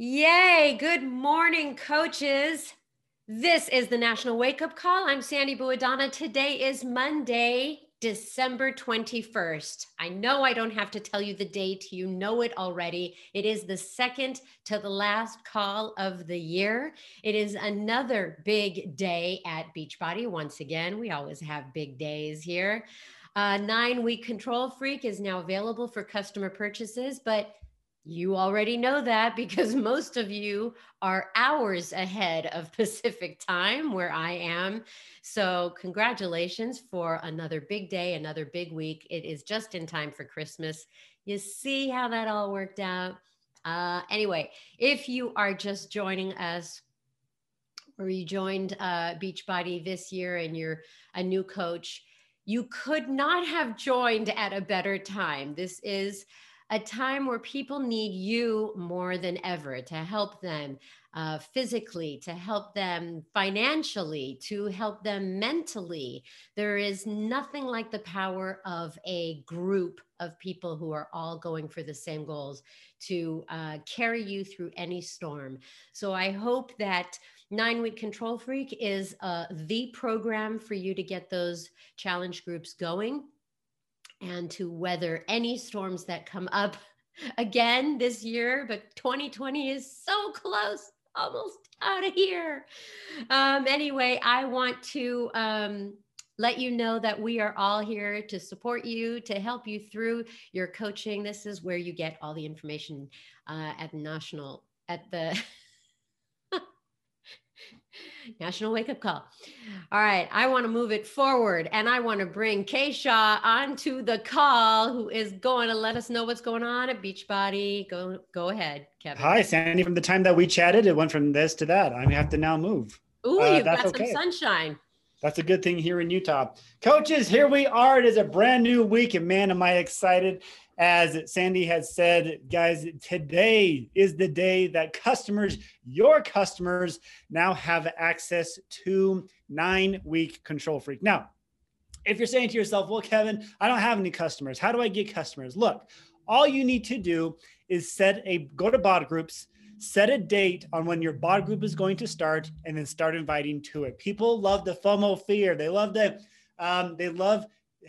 Yay! Good morning, coaches. This is the National Wake Up Call. I'm Sandy Buadana. Today is Monday, December 21st. I know I don't have to tell you the date, you know it already. It is the second to the last call of the year. It is another big day at Beachbody. Once again, we always have big days here. Uh, nine week control freak is now available for customer purchases, but you already know that because most of you are hours ahead of Pacific time where I am. So, congratulations for another big day, another big week. It is just in time for Christmas. You see how that all worked out? Uh, anyway, if you are just joining us, or you joined uh, Beachbody this year and you're a new coach, you could not have joined at a better time. This is a time where people need you more than ever to help them uh, physically, to help them financially, to help them mentally. There is nothing like the power of a group of people who are all going for the same goals to uh, carry you through any storm. So I hope that Nine Week Control Freak is uh, the program for you to get those challenge groups going and to weather any storms that come up again this year. But 2020 is so close, almost out of here. Um, anyway, I want to um, let you know that we are all here to support you, to help you through your coaching. This is where you get all the information uh, at the national, at the National Wake Up Call. All right, I want to move it forward and I want to bring Kay Shaw onto the call, who is going to let us know what's going on at Beachbody. Go, go ahead, Kevin. Hi, Sandy. From the time that we chatted, it went from this to that. I have to now move. Ooh, uh, you've got okay. some sunshine. That's a good thing here in Utah. Coaches, here we are. It is a brand new week, and man, am I excited as Sandy has said, guys, today is the day that customers, your customers, now have access to nine week control freak. Now, if you're saying to yourself, well, Kevin, I don't have any customers. How do I get customers? Look, all you need to do is set a go to BOD groups, set a date on when your BOD group is going to start, and then start inviting to it. People love the FOMO fear. They love the, um, they love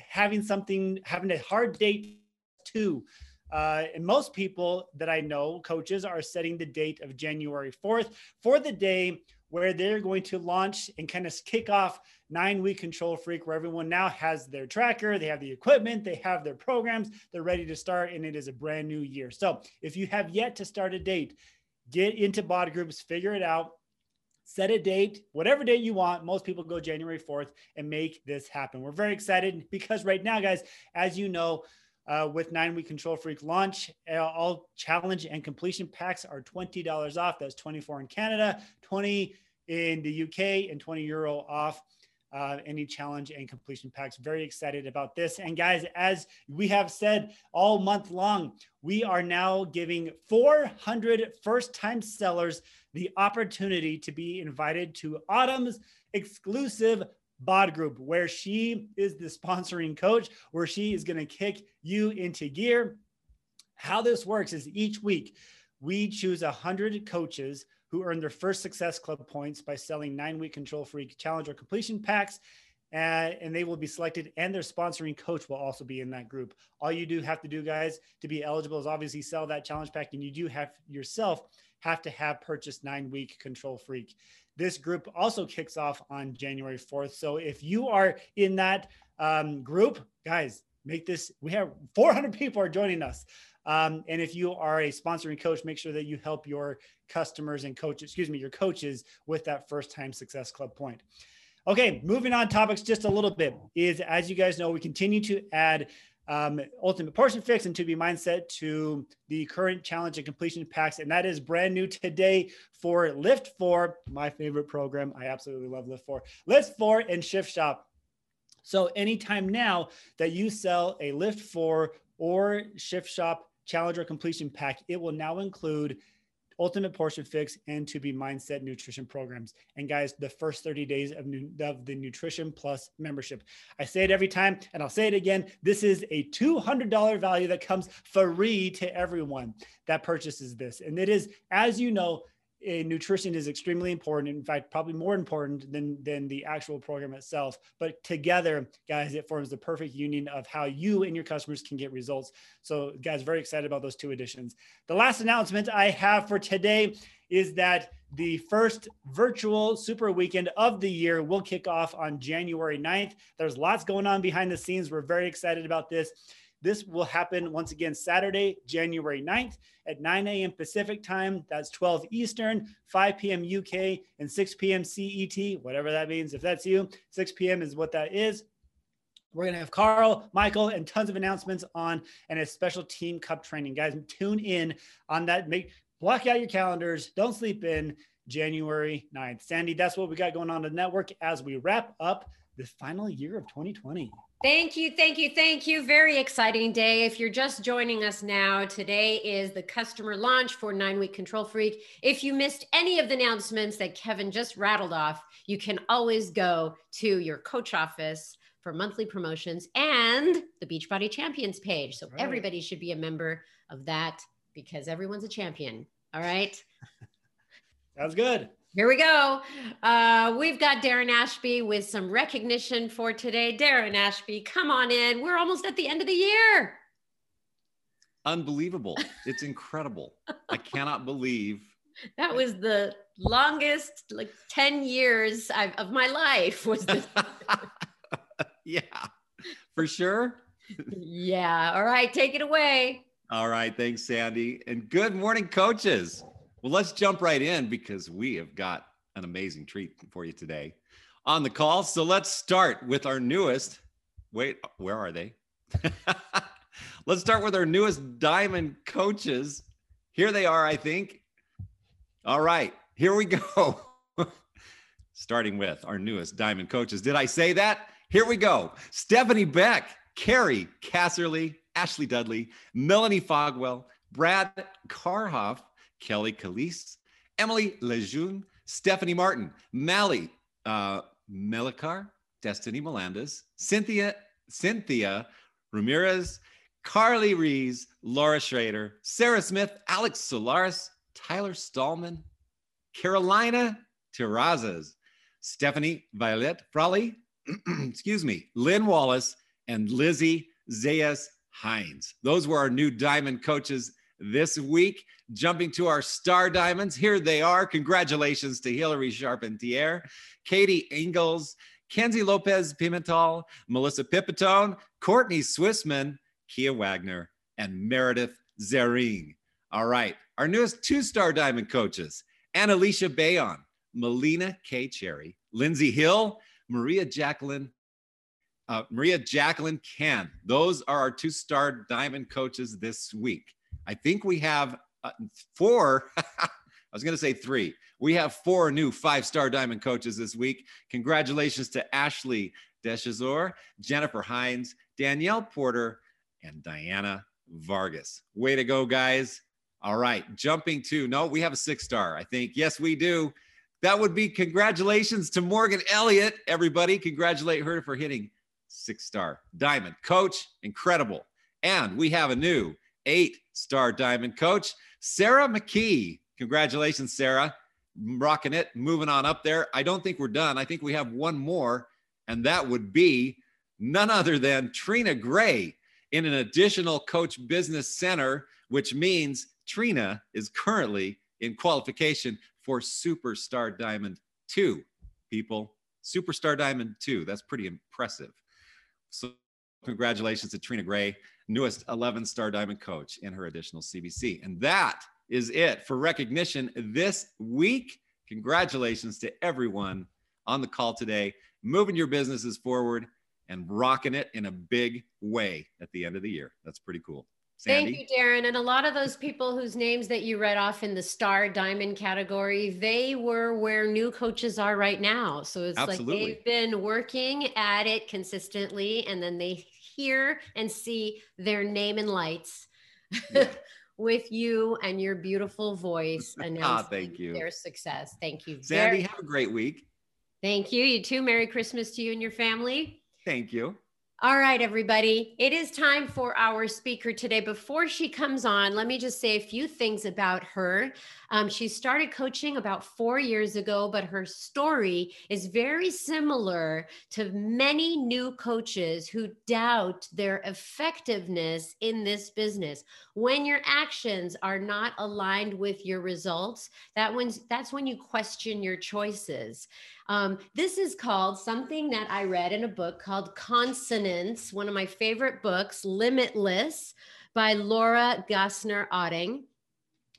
having something, having a hard date two. Uh, and most people that I know, coaches, are setting the date of January 4th for the day where they're going to launch and kind of kick off nine week control freak, where everyone now has their tracker, they have the equipment, they have their programs, they're ready to start, and it is a brand new year. So if you have yet to start a date, get into BOD groups, figure it out, set a date, whatever date you want. Most people go January 4th and make this happen. We're very excited because right now, guys, as you know, uh, with nine week control freak launch. Uh, all challenge and completion packs are $20 off. That's 24 in Canada, 20 in the UK, and 20 euro off. Uh, any challenge and completion packs. Very excited about this. And guys, as we have said all month long, we are now giving 400 first time sellers the opportunity to be invited to Autumn's exclusive BOD Group, where she is the sponsoring coach, where she is going to kick you into gear. How this works is each week we choose 100 coaches who earn their first Success Club points by selling nine week control freak challenge or completion packs. Uh, and they will be selected, and their sponsoring coach will also be in that group. All you do have to do, guys, to be eligible is obviously sell that challenge pack, and you do have yourself have to have purchased nine week control freak. This group also kicks off on January 4th. So if you are in that um, group, guys, make this, we have 400 people are joining us. Um, and if you are a sponsoring coach, make sure that you help your customers and coaches, excuse me, your coaches with that first time success club point. Okay, moving on topics just a little bit is as you guys know, we continue to add um, Ultimate Portion Fix and 2B Mindset to the current challenge and completion packs. And that is brand new today for LIIFT4, my favorite program. I absolutely love LIIFT4. Lift 4 and Shift Shop. So anytime now that you sell a LIIFT4 or Shift Shop challenge or completion pack, it will now include Ultimate Portion Fix and 2B Mindset nutrition programs. And guys, the first 30 days of, of the Nutrition Plus membership. I say it every time and I'll say it again. This is a $200 value that comes free to everyone that purchases this. And it is, as you know, Eh, nutrition is extremely important. In fact, probably more important than than the actual program itself. But together, guys, it forms the perfect union of how you and your customers can get results. So, guys, very excited about those two additions. The last announcement I have for today is that the first virtual super weekend of the year will kick off on January 9th. There's lots going on behind the scenes. We're very excited about this. This will happen once again Saturday, January 9th at 9 a.m. Pacific time. That's 12 Eastern, 5 p.m. UK, and 6 p.m. CET, whatever that means. If that's you, 6 p.m. is what that is. We're going to have Carl, Michael, and tons of announcements on and a special team cup training. Guys, tune in on that. Make block out your calendars. Don't sleep in January 9th. Sandy, that's what we got going on the network as we wrap up the final year of 2020. Thank you, thank you, thank you. Very exciting day. If you're just joining us now, today is the customer launch for Nine Week Control Freak. If you missed any of the announcements that Kevin just rattled off, you can always go to your coach office for monthly promotions and the Beachbody Champions page. So right. everybody should be a member of that because everyone's a champion. All right. Sounds good. Here we go. Uh, we've got Darren Ashby with some recognition for today. Darren Ashby, come on in. We're almost at the end of the year. Unbelievable. It's incredible. I cannot believe. That was the longest, like 10 years I've, of my life was this. yeah, for sure. yeah. All right. Take it away. All right. Thanks, Sandy. And good morning, coaches. Well, let's jump right in because we have got an amazing treat for you today on the call. So let's start with our newest. Wait, where are they? let's start with our newest diamond coaches. Here they are, I think. All right, here we go. Starting with our newest diamond coaches. Did I say that? Here we go. Stephanie Beck, Carrie Casserly, Ashley Dudley, Melanie Fogwell, Brad Carhoff, Kelly Calise, Emily Lejeune, Stephanie Martin, Mally uh, Melikar, Destiny Melendez, Cynthia, Cynthia Ramirez, Carly Rees, Laura Schrader, Sarah Smith, Alex Solaris, Tyler Stallman, Carolina Terrazas, Stephanie Violet Frawley, excuse me, Lynn Wallace, and Lizzie Zayas Hines. Those were our new diamond coaches this week. Jumping to our star diamonds, here they are. Congratulations to Hilary Charpentier, Katie Ingalls, Kenzie Lopez Pimental, Melissa Pipitone, Courtney Swissman, Kia Wagner, and Meredith Zering. All right, our newest two star diamond coaches Annalicia Bayon, Melina K. Cherry, Lindsay Hill, Maria Jacqueline. Uh, Maria Jacqueline Ken. Those are our two star diamond coaches this week. I think we have uh, four. I was going to say three. We have four new five star diamond coaches this week. Congratulations to Ashley Deschazor, Jennifer Hines, Danielle Porter, and Diana Vargas. Way to go, guys. All right, jumping to no, we have a six star, I think. Yes, we do. That would be congratulations to Morgan Elliott. Everybody, congratulate her for hitting six star diamond. Coach, incredible. And we have a new eight star diamond coach, Sarah McKee. Congratulations, Sarah. Rocking it, moving on up there. I don't think we're done. I think we have one more, and that would be none other than Trina Gray in an additional coach business center, which means Trina is currently in qualification for Superstar Diamond 2. People, Superstar Diamond 2. That's pretty impressive. So, congratulations to Trina Gray newest 11 star diamond coach in her additional CBC. And that is it for recognition this week. Congratulations to everyone on the call today, moving your businesses forward and rocking it in a big way at the end of the year. That's pretty cool. Sandy? Thank you, Darren. And a lot of those people whose names that you read off in the star diamond category, they were where new coaches are right now. So it's Absolutely. like they've been working at it consistently and then they hear and see their name in lights. Yeah. with you and your beautiful voice announcing ah, thank you. their success. Thank you. Sandy, very- have a great week. Thank you. You too. Merry Christmas to you and your family. Thank you. All right, everybody. It is time for our speaker today. Before she comes on, let me just say a few things about her. Um, she started coaching about four years ago, but her story is very similar to many new coaches who doubt their effectiveness in this business. When your actions are not aligned with your results, that when, that's when you question your choices. Um, this is called something that I read in a book called Consonance, one of my favorite books, Limitless by Laura Gassner Otting.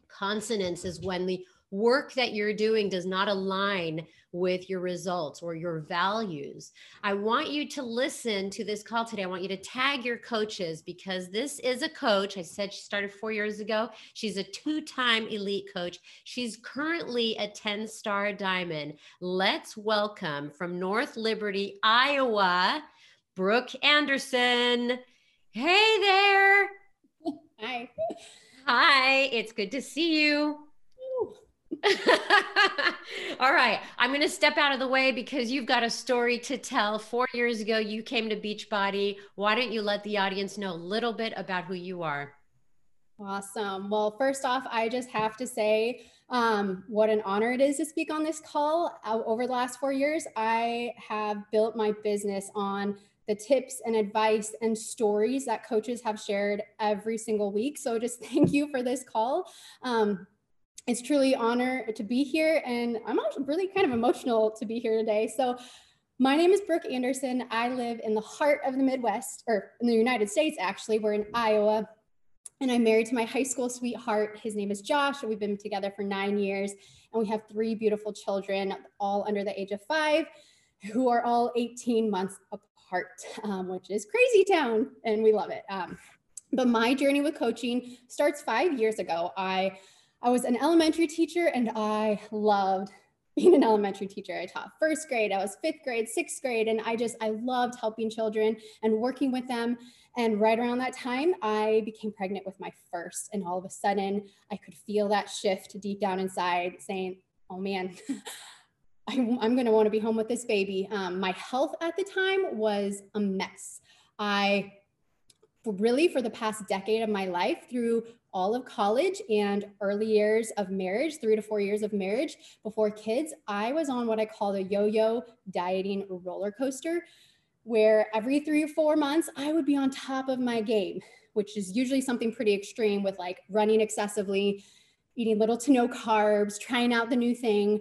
Consonance is when the work that you're doing does not align with your results or your values. I want you to listen to this call today. I want you to tag your coaches because this is a coach. I said she started four years ago. She's a two time elite coach. She's currently a 10 star diamond. Let's welcome from North Liberty, Iowa, Brooke Anderson. Hey there. Hi. Hi, it's good to see you. All right. I'm going to step out of the way because you've got a story to tell. Four years ago, you came to Beachbody. Why don't you let the audience know a little bit about who you are? Awesome. Well, first off, I just have to say um, what an honor it is to speak on this call. Uh, over the last four years, I have built my business on the tips and advice and stories that coaches have shared every single week. So just thank you for this call. Um, it's truly honor to be here and i'm really kind of emotional to be here today. So my name is brooke anderson. I live in the heart of the midwest or in the united states actually. We're in iowa and i'm married to my high school sweetheart. His name is josh we've been together for nine years and we have three beautiful children all under the age of five who are all 18 months apart um, which is crazy town and we love it. Um, but my journey with coaching starts five years ago. I I was an elementary teacher and I loved being an elementary teacher. I taught first grade, I was fifth grade, sixth grade, and I just, I loved helping children and working with them. And right around that time, I became pregnant with my first. And all of a sudden, I could feel that shift deep down inside saying, oh man, I'm, I'm going to want to be home with this baby. Um, my health at the time was a mess. I really, for the past decade of my life, through all of college and early years of marriage, three to four years of marriage before kids, I was on what I call the yo yo dieting roller coaster, where every three or four months I would be on top of my game, which is usually something pretty extreme with like running excessively, eating little to no carbs, trying out the new thing.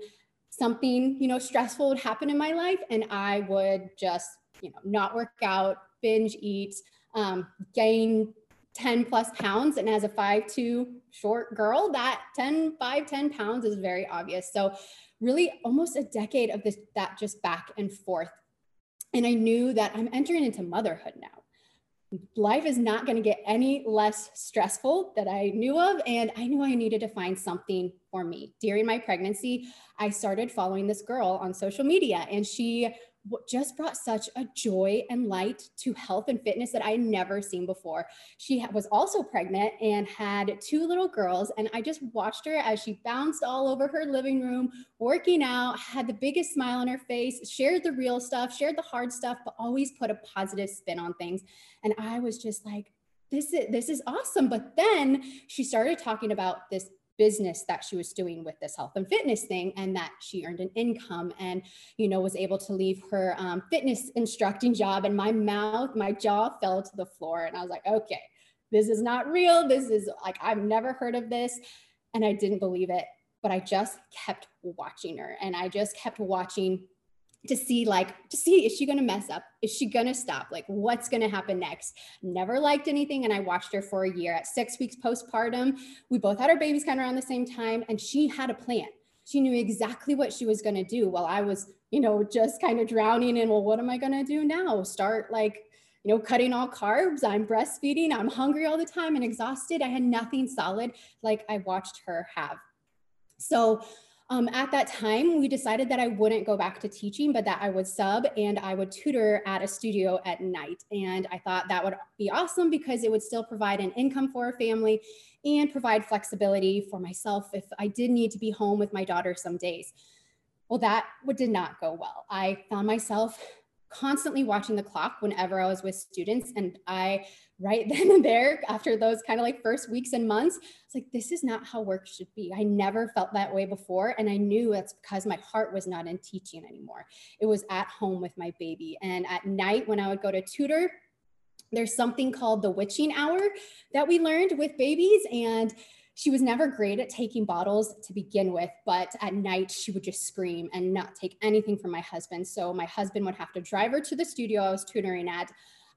Something, you know, stressful would happen in my life, and I would just, you know, not work out, binge eat, um, gain 10 plus pounds and as a five two short girl that 10 5 10 pounds is very obvious. So really almost a decade of this that just back and forth. And i knew that i'm entering into motherhood now. Life is not going to get any less stressful that i knew of and i knew i needed to find something for me. During my pregnancy i started following this girl on social media and she just brought such a joy and light to health and fitness that I had never seen before. She was also pregnant and had two little girls. And I just watched her as she bounced all over her living room, working out, had the biggest smile on her face, shared the real stuff, shared the hard stuff, but always put a positive spin on things. And I was just like, this is this is awesome. But then she started talking about this business that she was doing with this health and fitness thing and that she earned an income and you know was able to leave her um, fitness instructing job and my mouth my jaw fell to the floor and i was like okay this is not real. This is like i've never heard of this. And i didn't believe it but i just kept watching her and i just kept watching to see like to see is she going to mess up? Is she going to stop? Like what's going to happen next? Never liked anything and i watched her for a year. At six weeks postpartum we both had our babies kind of around the same time and she had a plan. She knew exactly what she was going to do while i was you know just kind of drowning in well what am i going to do now? Start like you know cutting all carbs. I'm breastfeeding. I'm hungry all the time and exhausted. I had nothing solid like i watched her have. So um, at that time, we decided that I wouldn't go back to teaching, but that I would sub and I would tutor at a studio at night. And I thought that would be awesome because it would still provide an income for our family and provide flexibility for myself if I did need to be home with my daughter some days. Well, that did not go well. I found myself constantly watching the clock whenever I was with students. And I, right then and there, after those kind of like first weeks and months, it's like, this is not how work should be. I never felt that way before. And I knew that's because my heart was not in teaching anymore. It was at home with my baby. And at night, when I would go to tutor, there's something called the witching hour that we learned with babies. And she was never great at taking bottles to begin with, but at night she would just scream and not take anything from my husband. So my husband would have to drive her to the studio I was tutoring at.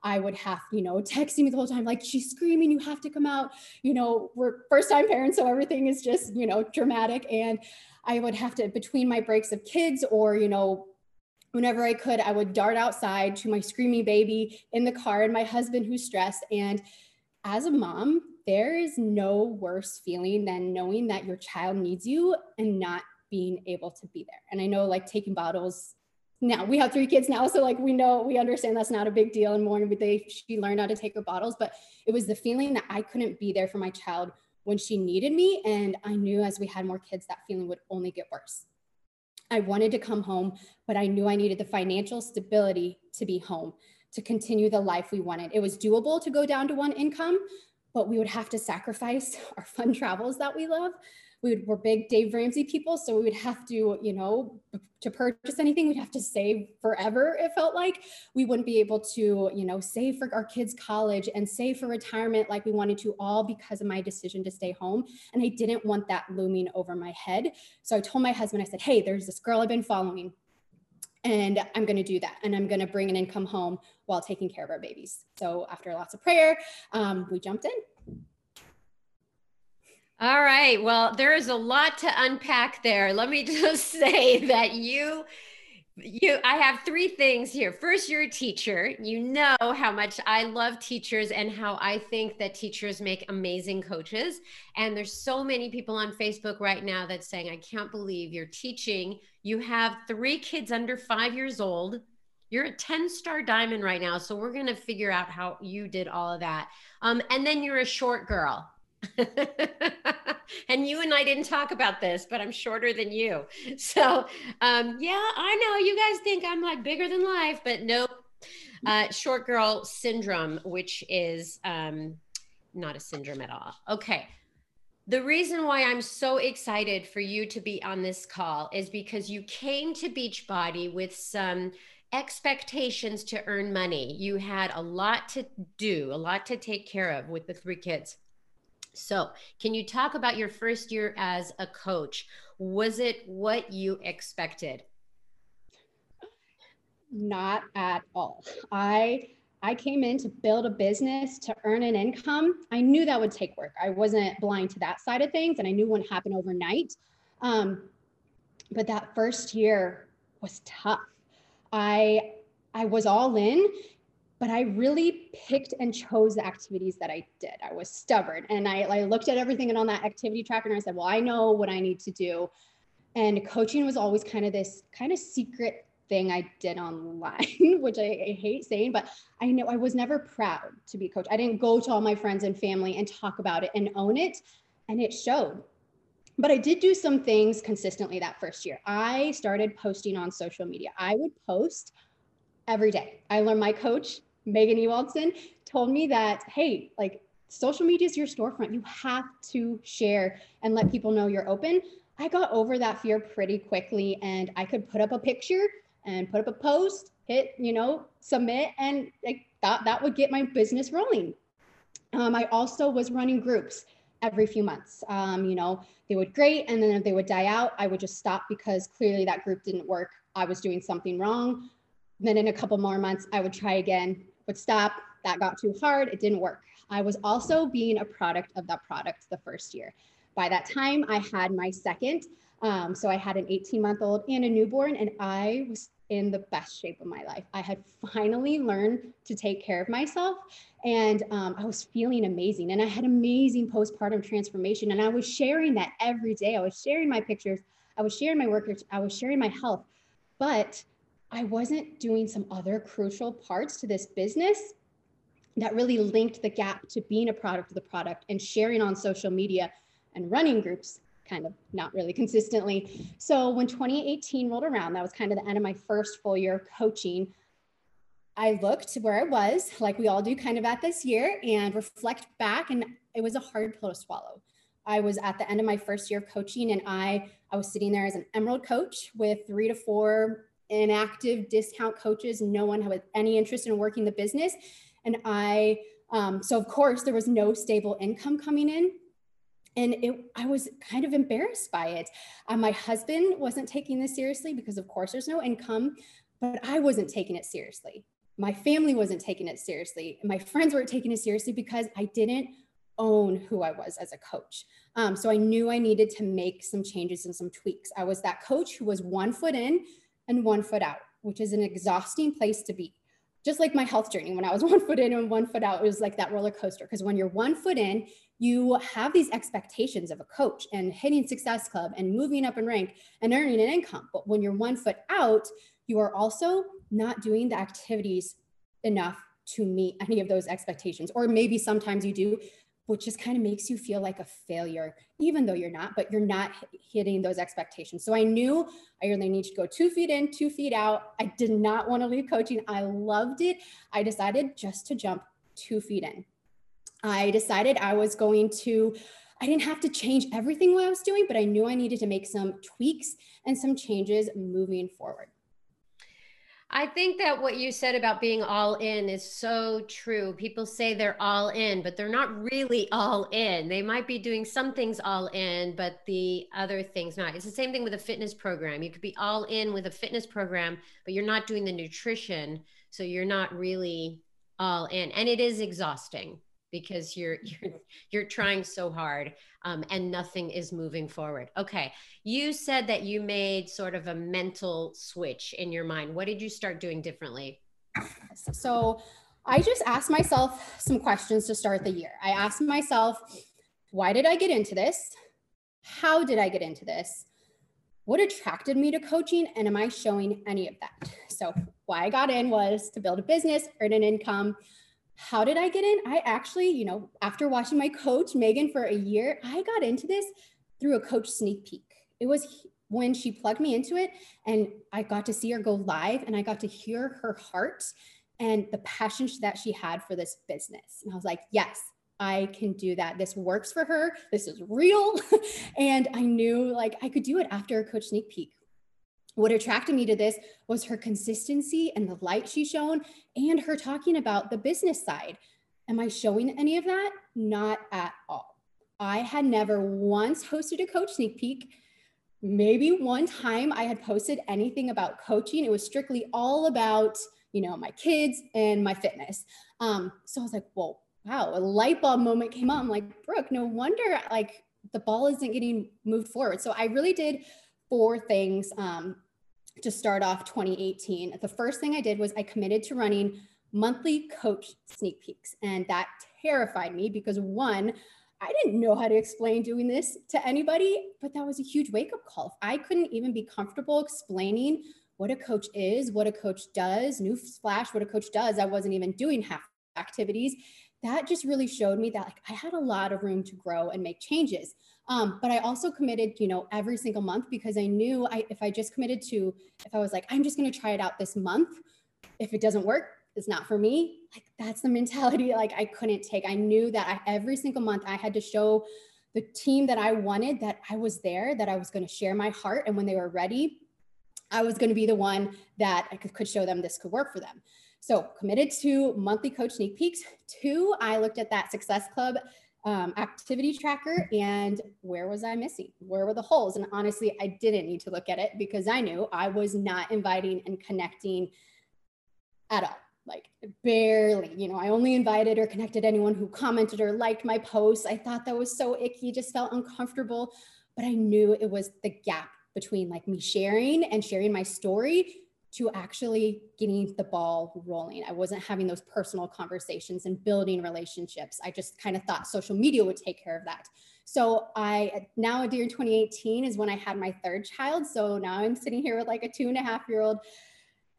I would have, you know, texting me the whole time, like, she's screaming, you have to come out. You know, we're first time parents, so everything is just, you know, dramatic. And I would have to, between my breaks of kids or, you know, whenever I could, I would dart outside to my screaming baby in the car and my husband who's stressed. And as a mom, there is no worse feeling than knowing that your child needs you and not being able to be there. And I know like taking bottles now we have three kids now so like we know we understand that's not a big deal and more they she learned how to take her bottles but it was the feeling that i couldn't be there for my child when she needed me and i knew as we had more kids that feeling would only get worse i wanted to come home but i knew i needed the financial stability to be home to continue the life we wanted it was doable to go down to one income but we would have to sacrifice our fun travels that we love. We would, we're big Dave Ramsey people, so we would have to, you know, to purchase anything, we'd have to save forever. It felt like we wouldn't be able to, you know, save for our kids' college and save for retirement like we wanted to, all because of my decision to stay home. And I didn't want that looming over my head. So I told my husband, I said, "Hey, there's this girl I've been following and I'm going to do that. And I'm going to bring an income home while taking care of our babies. So after lots of prayer, um, we jumped in. All right. Well, there is a lot to unpack there. Let me just say that you you i have three things here. First you're a teacher. You know how much i love teachers and how i think that teachers make amazing coaches. And there's so many people on facebook right now that's saying i can't believe you're teaching. You have three kids under five years old. You're a 10 star diamond right now. So we're going to figure out how you did all of that. Um, and then you're a short girl and you and I didn't talk about this, but I'm shorter than you. So, um, yeah, I know you guys think I'm like bigger than life, but nope. Uh, short girl syndrome, which is um, not a syndrome at all. Okay. The reason why I'm so excited for you to be on this call is because you came to Beachbody with some expectations to earn money. You had a lot to do, a lot to take care of with the three kids. So, can you talk about your first year as a coach? Was it what you expected? Not at all. I I came in to build a business to earn an income. I knew that would take work. I wasn't blind to that side of things, and I knew it wouldn't happen overnight. Um, but that first year was tough. I I was all in but I really picked and chose the activities that I did. I was stubborn and I, I looked at everything and on that activity tracker and I said, well, I know what I need to do. And coaching was always kind of this kind of secret thing I did online, which I, I, hate saying, but I know I was never proud to be a coach. I didn't go to all my friends and family and talk about it and own it. And it showed. But I did do some things consistently that first year. I started posting on social media. I would post every day. I learned my coach Megan Ewaldson told me that, hey, like social media is your storefront. You have to share and let people know you're open. I got over that fear pretty quickly and I could put up a picture and put up a post, hit, you know, submit, and I thought that would get my business rolling. Um, I also was running groups every few months. Um, you know, they would great and then if they would die out, I would just stop because clearly that group didn't work. I was doing something wrong. Then in a couple more months, I would try again would stop. That got too hard. It didn't work. I was also being a product of that product the first year. By that time, I had my second. Um, so I had an 18 month old and a newborn, and I was in the best shape of my life. I had finally learned to take care of myself, and um, I was feeling amazing. And I had amazing postpartum transformation, and I was sharing that every day. I was sharing my pictures, I was sharing my work, I was sharing my health. But I wasn't doing some other crucial parts to this business that really linked the gap to being a product of the product and sharing on social media and running groups kind of not really consistently. So when 2018 rolled around, that was kind of the end of my first full year of coaching. I looked where I was, like we all do kind of at this year, and reflect back. And it was a hard pill to swallow. I was at the end of my first year of coaching, and I I was sitting there as an emerald coach with three to four inactive discount coaches. No one had any interest in working the business, and I. Um, so of course there was no stable income coming in and it, I was kind of embarrassed by it. Uh, my husband wasn't taking this seriously because, of course, there's no income, but I wasn't taking it seriously. My family wasn't taking it seriously. My friends weren't taking it seriously because I didn't own who I was as a coach. Um, so I knew I needed to make some changes and some tweaks. I was that coach who was one foot in and one foot out, which is an exhausting place to be. Just like my health journey when i was one foot in and one foot out it was like that roller coaster. Because when you're one foot in you have these expectations of a coach and hitting success club and moving up in rank and earning an income. But when you're one foot out you are also not doing the activities enough to meet any of those expectations. Or maybe sometimes you do which just kind of makes you feel like a failure, even though you're not, but you're not hitting those expectations. So I knew I really need to go two feet in, two feet out. I did not want to leave coaching. I loved it. I decided just to jump two feet in. I decided I was going to, I didn't have to change everything what I was doing, but I knew I needed to make some tweaks and some changes moving forward. I think that what you said about being all in is so true. People say they're all in, but they're not really all in. They might be doing some things all in, but the other things not. It's the same thing with a fitness program. You could be all in with a fitness program, but you're not doing the nutrition. So you're not really all in. And it is exhausting because you're you're you're trying so hard um, and nothing is moving forward. Okay you said that you made sort of a mental switch in your mind. What did you start doing differently? So i just asked myself some questions to start the year. I asked myself why did i get into this? How did i get into this? What attracted me to coaching and am i showing any of that? So why i got in was to build a business earn an income how did I get in? I actually, you know, after watching my coach, Megan, for a year, I got into this through a coach sneak peek. It was when she plugged me into it and I got to see her go live and I got to hear her heart and the passion that she had for this business. And I was like, yes, I can do that. This works for her. This is real. and I knew like I could do it after a coach sneak peek what attracted me to this was her consistency and the light she shone and her talking about the business side. Am I showing any of that? Not at all. I had never once hosted a coach sneak peek. Maybe one time I had posted anything about coaching. It was strictly all about, you know, my kids and my fitness. Um, so I was like, well, wow, a light bulb moment came up. I'm like, Brooke, no wonder like the ball isn't getting moved forward. So I really did four things um, to start off 2018. The first thing I did was I committed to running monthly coach sneak peeks. And that terrified me because one, I didn't know how to explain doing this to anybody, but that was a huge wake up call. I couldn't even be comfortable explaining what a coach is, what a coach does, new splash, what a coach does, I wasn't even doing half activities. That just really showed me that like I had a lot of room to grow and make changes. Um, but I also committed, you know, every single month because I knew I, if I just committed to, if I was like, I'm just going to try it out this month, if it doesn't work, it's not for me. Like that's the mentality like I couldn't take. I knew that I, every single month I had to show the team that I wanted that I was there, that I was going to share my heart. And when they were ready, I was going to be the one that I could, could show them this could work for them. So committed to monthly coach sneak peeks. Two, I looked at that success club um, activity tracker and where was I missing? Where were the holes? And honestly, I didn't need to look at it because I knew I was not inviting and connecting at all. Like barely, you know, I only invited or connected anyone who commented or liked my posts. I thought that was so icky, just felt uncomfortable. But I knew it was the gap between like me sharing and sharing my story to actually getting the ball rolling. I wasn't having those personal conversations and building relationships. I just kind of thought social media would take care of that. So I now during 2018 is when I had my third child. So now I'm sitting here with like a two and a half year old.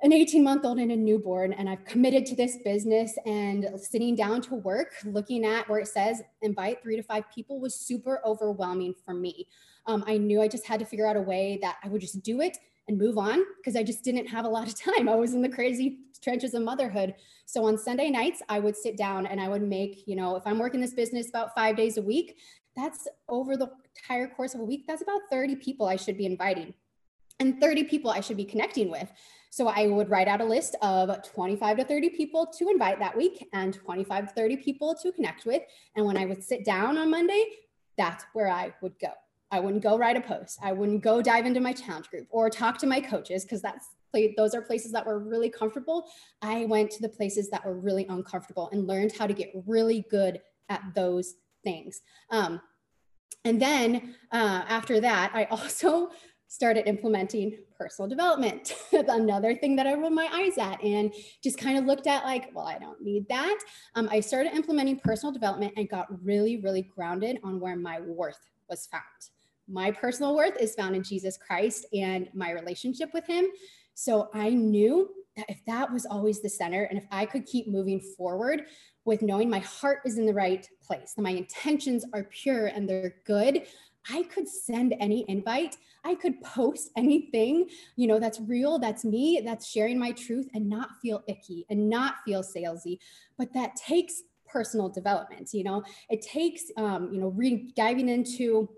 an 18 month old and a newborn and I've committed to this business and sitting down to work, looking at where it says invite three to five people was super overwhelming for me. Um, I knew I just had to figure out a way that I would just do it and move on because I just didn't have a lot of time. I was in the crazy trenches of motherhood. So on Sunday nights, I would sit down and I would make, you know, if I'm working this business about five days a week, that's over the entire course of a week, that's about 30 people I should be inviting and 30 people I should be connecting with. So I would write out a list of 25 to 30 people to invite that week and 25 to 30 people to connect with. And when I would sit down on Monday, that's where I would go. I wouldn't go write a post. I wouldn't go dive into my challenge group or talk to my coaches because that's those are places that were really comfortable. I went to the places that were really uncomfortable and learned how to get really good at those things. Um, and then uh, after that, I also started implementing personal development. Another thing that I rolled my eyes at and just kind of looked at like, well, I don't need that. Um, I started implementing personal development and got really, really grounded on where my worth was found. My personal worth is found in Jesus Christ and my relationship with him. So I knew that if that was always the center and if I could keep moving forward with knowing my heart is in the right place, that my intentions are pure and they're good, I could send any invite. I could post anything, you know, that's real, that's me, that's sharing my truth and not feel icky and not feel salesy. But that takes personal development, you know, it takes, um, you know, re- diving into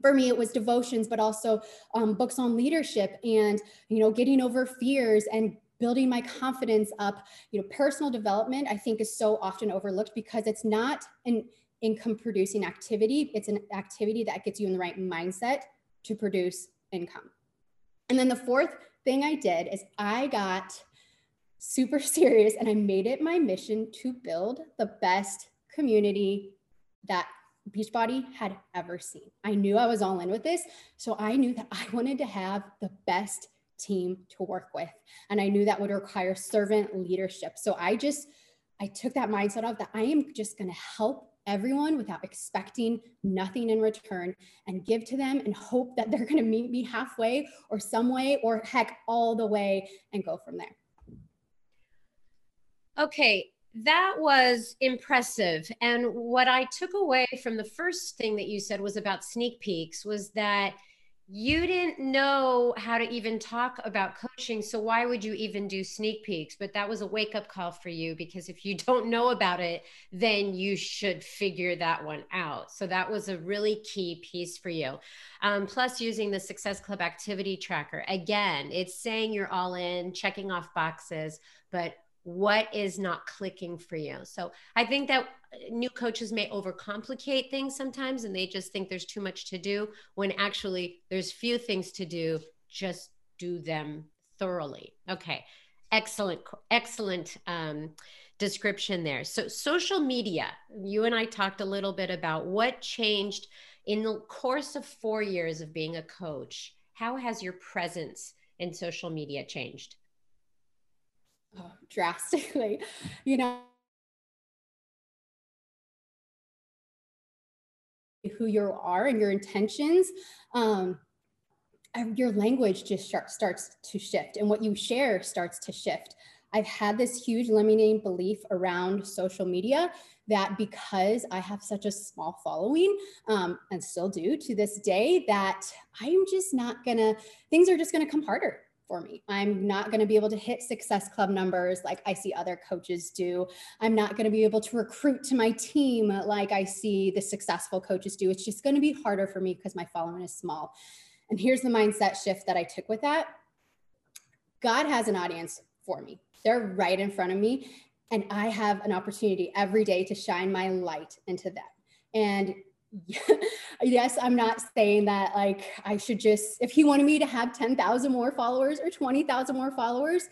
for me it was devotions but also um, books on leadership and you know getting over fears and building my confidence up you know personal development i think is so often overlooked because it's not an income producing activity. It's an activity that gets you in the right mindset to produce income. And then the fourth thing I did is I got super serious and I made it my mission to build the best community that Beachbody had ever seen. I knew I was all in with this. So I knew that I wanted to have the best team to work with. And I knew that would require servant leadership. So I just, I took that mindset of that I am just going to help everyone without expecting nothing in return and give to them and hope that they're going to meet me halfway or some way or heck all the way and go from there. Okay, that was impressive. And what I took away from the first thing that you said was about sneak peeks was that you didn't know how to even talk about coaching so why would you even do sneak peeks? But that was a wake up call for you because if you don't know about it then you should figure that one out. So that was a really key piece for you. Um, plus using the success club activity tracker. Again it's saying you're all in checking off boxes but what is not clicking for you. So I think that uh, new coaches may overcomplicate things sometimes and they just think there's too much to do when actually there's few things to do. Just do them thoroughly. Okay. Excellent, excellent um, description there. So, social media, you and I talked a little bit about what changed in the course of four years of being a coach. How has your presence in social media changed? Oh, drastically, you know. who you are and your intentions um, your language just start, starts to shift and what you share starts to shift i've had this huge limiting belief around social media that because i have such a small following um, and still do to this day that i'm just not gonna things are just gonna come harder for me. I'm not going to be able to hit success club numbers like I see other coaches do. I'm not going to be able to recruit to my team like I see the successful coaches do. It's just going to be harder for me because my following is small. And here's the mindset shift that I took with that God has an audience for me, they're right in front of me. And I have an opportunity every day to shine my light into them. And yes, I'm not saying that like I should just, if he wanted me to have 10,000 more followers or 20,000 more followers,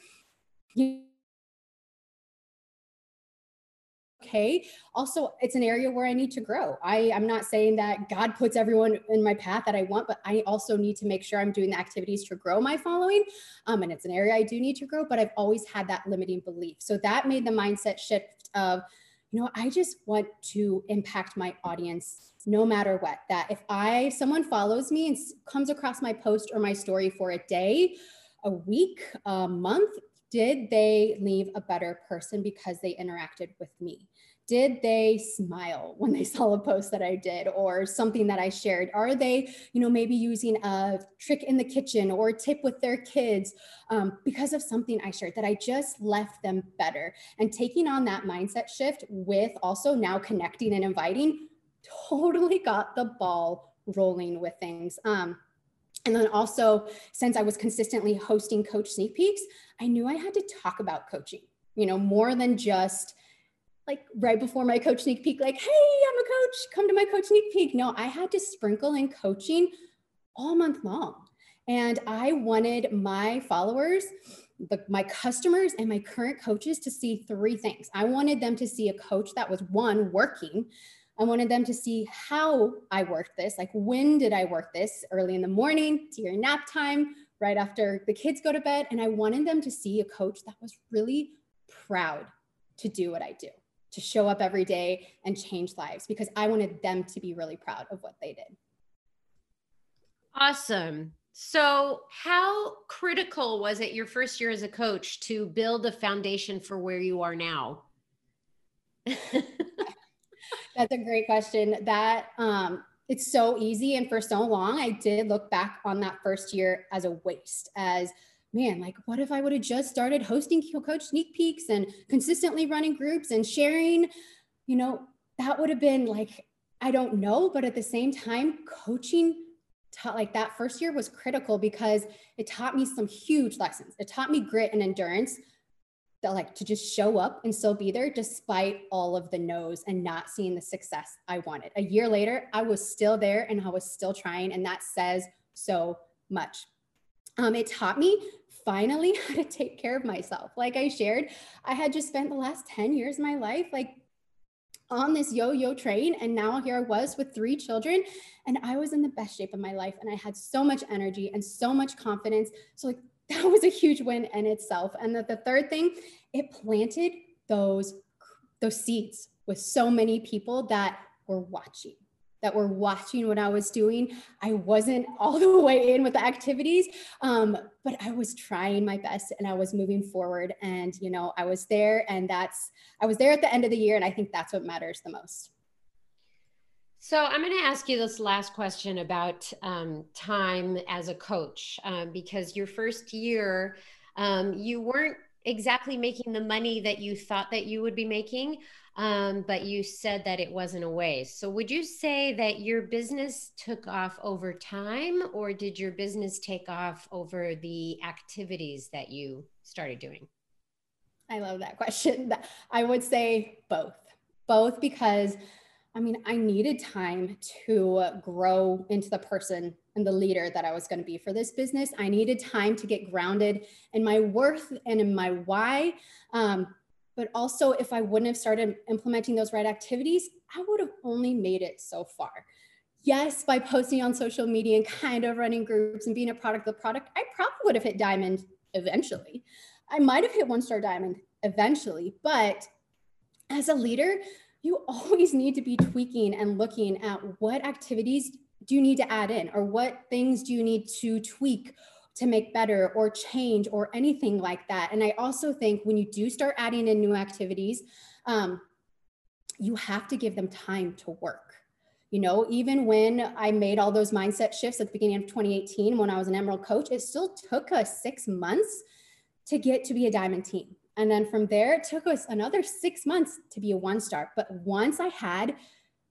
okay. Also, it's an area where I need to grow. I, I'm not saying that God puts everyone in my path that I want, but I also need to make sure I'm doing the activities to grow my following. Um, and it's an area I do need to grow, but I've always had that limiting belief. So that made the mindset shift of, you know, I just want to impact my audience no matter what. That if I someone follows me and comes across my post or my story for a day, a week, a month, did they leave a better person because they interacted with me? Did they smile when they saw a post that I did or something that I shared? Are they, you know, maybe using a trick in the kitchen or tip with their kids um, because of something I shared that I just left them better? And taking on that mindset shift with also now connecting and inviting totally got the ball rolling with things. Um, and then also, since I was consistently hosting coach sneak peeks, I knew I had to talk about coaching, you know, more than just like right before my coach sneak peek, like, hey, I'm a coach, come to my coach sneak peek. No, I had to sprinkle in coaching all month long. And I wanted my followers, the, my customers, and my current coaches to see three things. I wanted them to see a coach that was one, working, I wanted them to see how I worked this. Like, when did I work this? Early in the morning, your nap time, right after the kids go to bed. And I wanted them to see a coach that was really proud to do what I do, to show up every day and change lives because I wanted them to be really proud of what they did. Awesome. So, how critical was it your first year as a coach to build a foundation for where you are now? That's a great question. That um, it's so easy, and for so long, I did look back on that first year as a waste. As man, like what if I would have just started hosting coach sneak peeks and consistently running groups and sharing? You know, that would have been like I don't know, but at the same time, coaching taught like that first year was critical because it taught me some huge lessons. It taught me grit and endurance, that like to just show up and still be there despite all of the no's and not seeing the success I wanted. A year later, I was still there and I was still trying, and that says so much. Um, it taught me finally how to take care of myself. Like I shared, I had just spent the last 10 years of my life like on this yo-yo train and now here I was with three children and I was in the best shape of my life and I had so much energy and so much confidence. So like that was a huge win in itself. And that the third thing, it planted those those seeds with so many people that were watching that were watching what I was doing. I wasn't all the way in with the activities, um, but I was trying my best and I was moving forward. And, you know, I was there and that's, I was there at the end of the year. And I think that's what matters the most. So I'm going to ask you this last question about um, time as a coach, um, because your first year, um, you weren't exactly making the money that you thought that you would be making, um, but you said that it wasn't a waste. So would you say that your business took off over time, or did your business take off over the activities that you started doing? I love that question. I would say both, both because I mean, I needed time to grow into the person and the leader that I was going to be for this business. I needed time to get grounded in my worth and in my why. Um, but also, if I wouldn't have started implementing those right activities, I would have only made it so far. Yes, by posting on social media and kind of running groups and being a product of the product, I probably would have hit diamond eventually. I might have hit one star diamond eventually, but as a leader, you always need to be tweaking and looking at what activities do you need to add in or what things do you need to tweak to make better or change or anything like that. And I also think when you do start adding in new activities, um, you have to give them time to work. You know, even when I made all those mindset shifts at the beginning of 2018, when I was an Emerald coach, it still took us six months to get to be a diamond team. And then from there, it took us another six months to be a one star. But once I had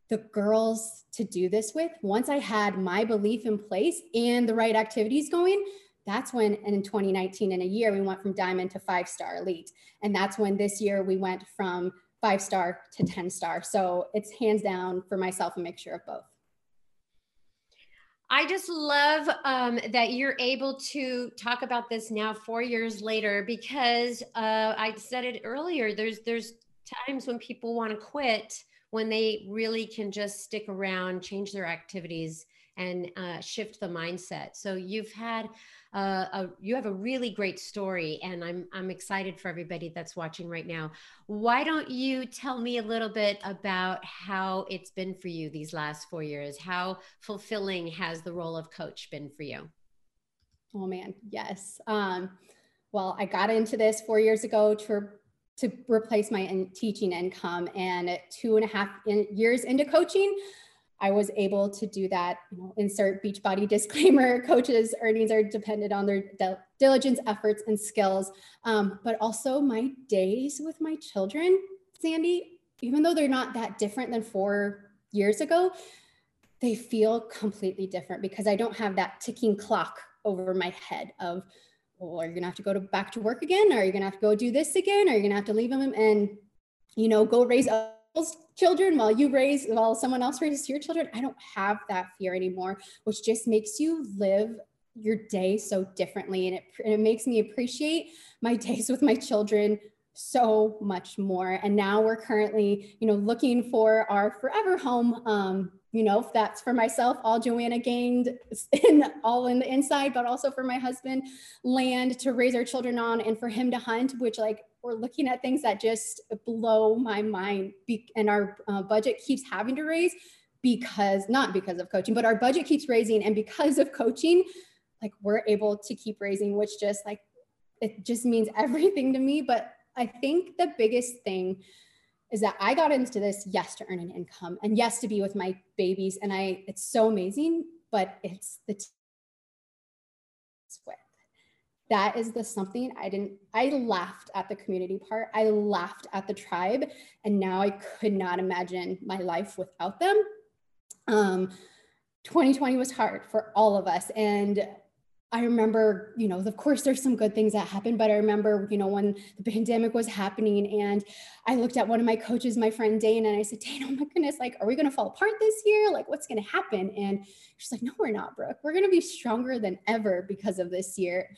the girls to do this with, once I had my belief in place and the right activities going, that's when in 2019 in a year we went from diamond to five star elite. And that's when this year we went from five star to 10 star. So it's hands down for myself a mixture of both I just love um, that you're able to talk about this now, four years later, because uh, I said it earlier. There's there's times when people want to quit when they really can just stick around, change their activities, and uh, shift the mindset. So you've had uh, a, you have a really great story, and I'm I'm excited for everybody that's watching right now. Why don't you tell me a little bit about how it's been for you these last four years? How fulfilling has the role of coach been for you? Oh man, yes. Um, well, I got into this four years ago to to replace my in teaching income, and two and a half in, years into coaching, I was able to do that. You know, insert Beachbody disclaimer: coaches' earnings are dependent on their diligence, efforts, and skills. Um, but also my days with my children, Sandy, even though they're not that different than four years ago, they feel completely different because I don't have that ticking clock over my head of, well, are you gonna have to go to back to work again? Are you gonna have to go do this again? Are you gonna have to leave them and, you know, go raise children while you raise while someone else raises your children? I don't have that fear anymore, which just makes you live your day so differently, and it, and it makes me appreciate my days with my children so much more. And now we're currently, you know, looking for our forever home. Um, you know, if that's for myself, all Joanna Gaines in all in the inside, but also for my husband, land to raise our children on and for him to hunt, which like we're looking at things that just blow my mind. Be- and our uh, budget keeps having to raise because not because of coaching, but our budget keeps raising. And because of coaching, like we're able to keep raising, which just like it just means everything to me. But I think the biggest thing is that I got into this, yes, to earn an income and yes, to be with my babies. And I, it's so amazing, but it's the. That is the something I didn't, I laughed at the community part. I laughed at the tribe. And now I could not imagine my life without them. Um, 2020 was hard for all of us. And I remember, you know, of course, there's some good things that happened, but I remember, you know, when the pandemic was happening and I looked at one of my coaches, my friend Dane, and I said, Dane, oh my goodness, like, are we going to fall apart this year? Like, what's going to happen? And she's like, no, we're not, Brooke. We're going to be stronger than ever because of this year.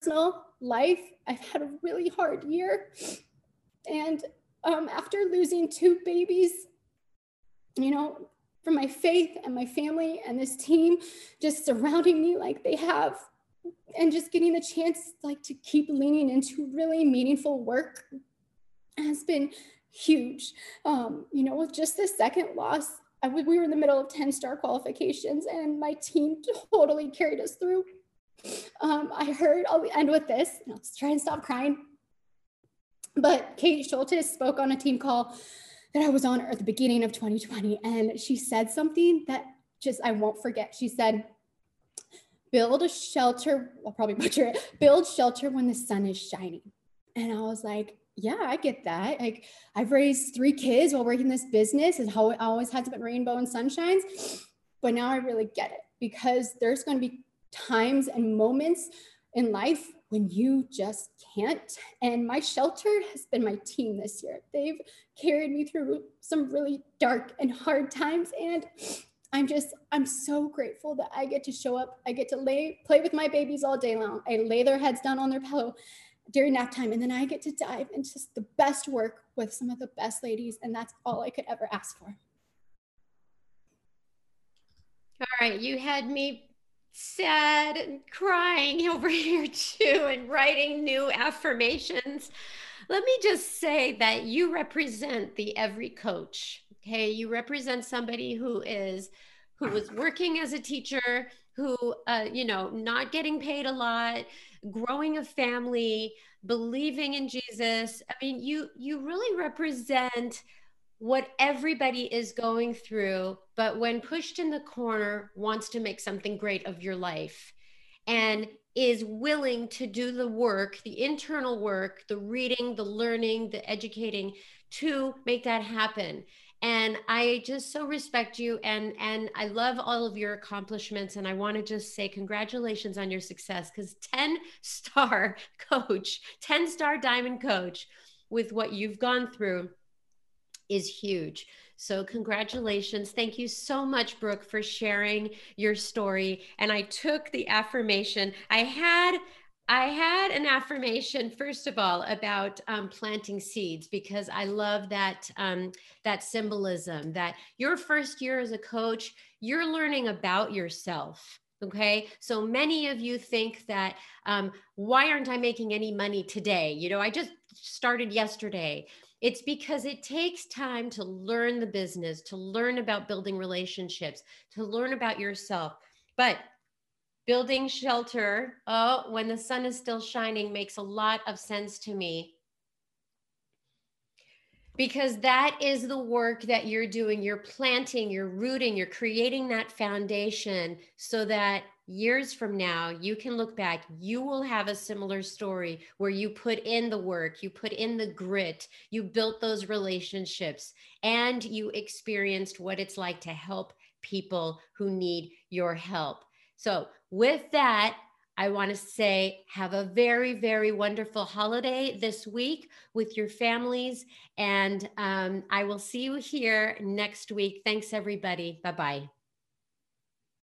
Personal life. I've had a really hard year. And um, after losing two babies, you know, for my faith and my family and this team just surrounding me like they have and just getting the chance like to keep leaning into really meaningful work has been huge um, you know with just the second loss I, we were in the middle of 10 star qualifications and my team totally carried us through um, i heard i'll end with this let's try and stop crying but kate schultes spoke on a team call that I was on at the beginning of 2020. And she said something that just I won't forget. She said, build a shelter, I'll probably butcher it, build shelter when the sun is shining. And I was like, yeah, I get that. Like I've raised three kids while working this business and how it always has been rainbow and sunshines. But now I really get it because there's going to be times and moments in life when you just can't. And my shelter has been my team this year. They've carried me through some really dark and hard times. And I'm just, I'm so grateful that I get to show up. I get to lay, play with my babies all day long. I lay their heads down on their pillow during nap time. And then I get to dive into the best work with some of the best ladies. And that's all I could ever ask for. All right. You had me sad and crying over here too and writing new affirmations. Let me just say that you represent the every coach. Okay, you represent somebody who is who was working as a teacher, who uh, you know, not getting paid a lot, growing a family, believing in Jesus. I mean, you you really represent what everybody is going through, but when pushed in the corner, wants to make something great of your life and is willing to do the work, the internal work, the reading, the learning, the educating to make that happen. And I just so respect you and and I love all of your accomplishments and I want to just say congratulations on your success cuz 10 star coach, 10 star diamond coach with what you've gone through is huge. So, congratulations. Thank you so much, Brooke, for sharing your story. And I took the affirmation. I had I had an affirmation first of all about um, planting seeds because I love that um, that symbolism that your first year as a coach, you're learning about yourself. Okay, so many of you think that um, why aren't I making any money today? You know, I just started yesterday. It's because it takes time to learn the business, to learn about building relationships, to learn about yourself. But building shelter oh when the sun is still shining makes a lot of sense to me. Because that is the work that you're doing. You're planting you're rooting you're creating that foundation so that years from now you can look back you will have a similar story where you put in the work you put in the grit you built those relationships and you experienced what it's like to help people who need your help. So with that, I want to say have a very, very wonderful holiday this week with your families. And um, I will see you here next week. Thanks, everybody. Bye bye.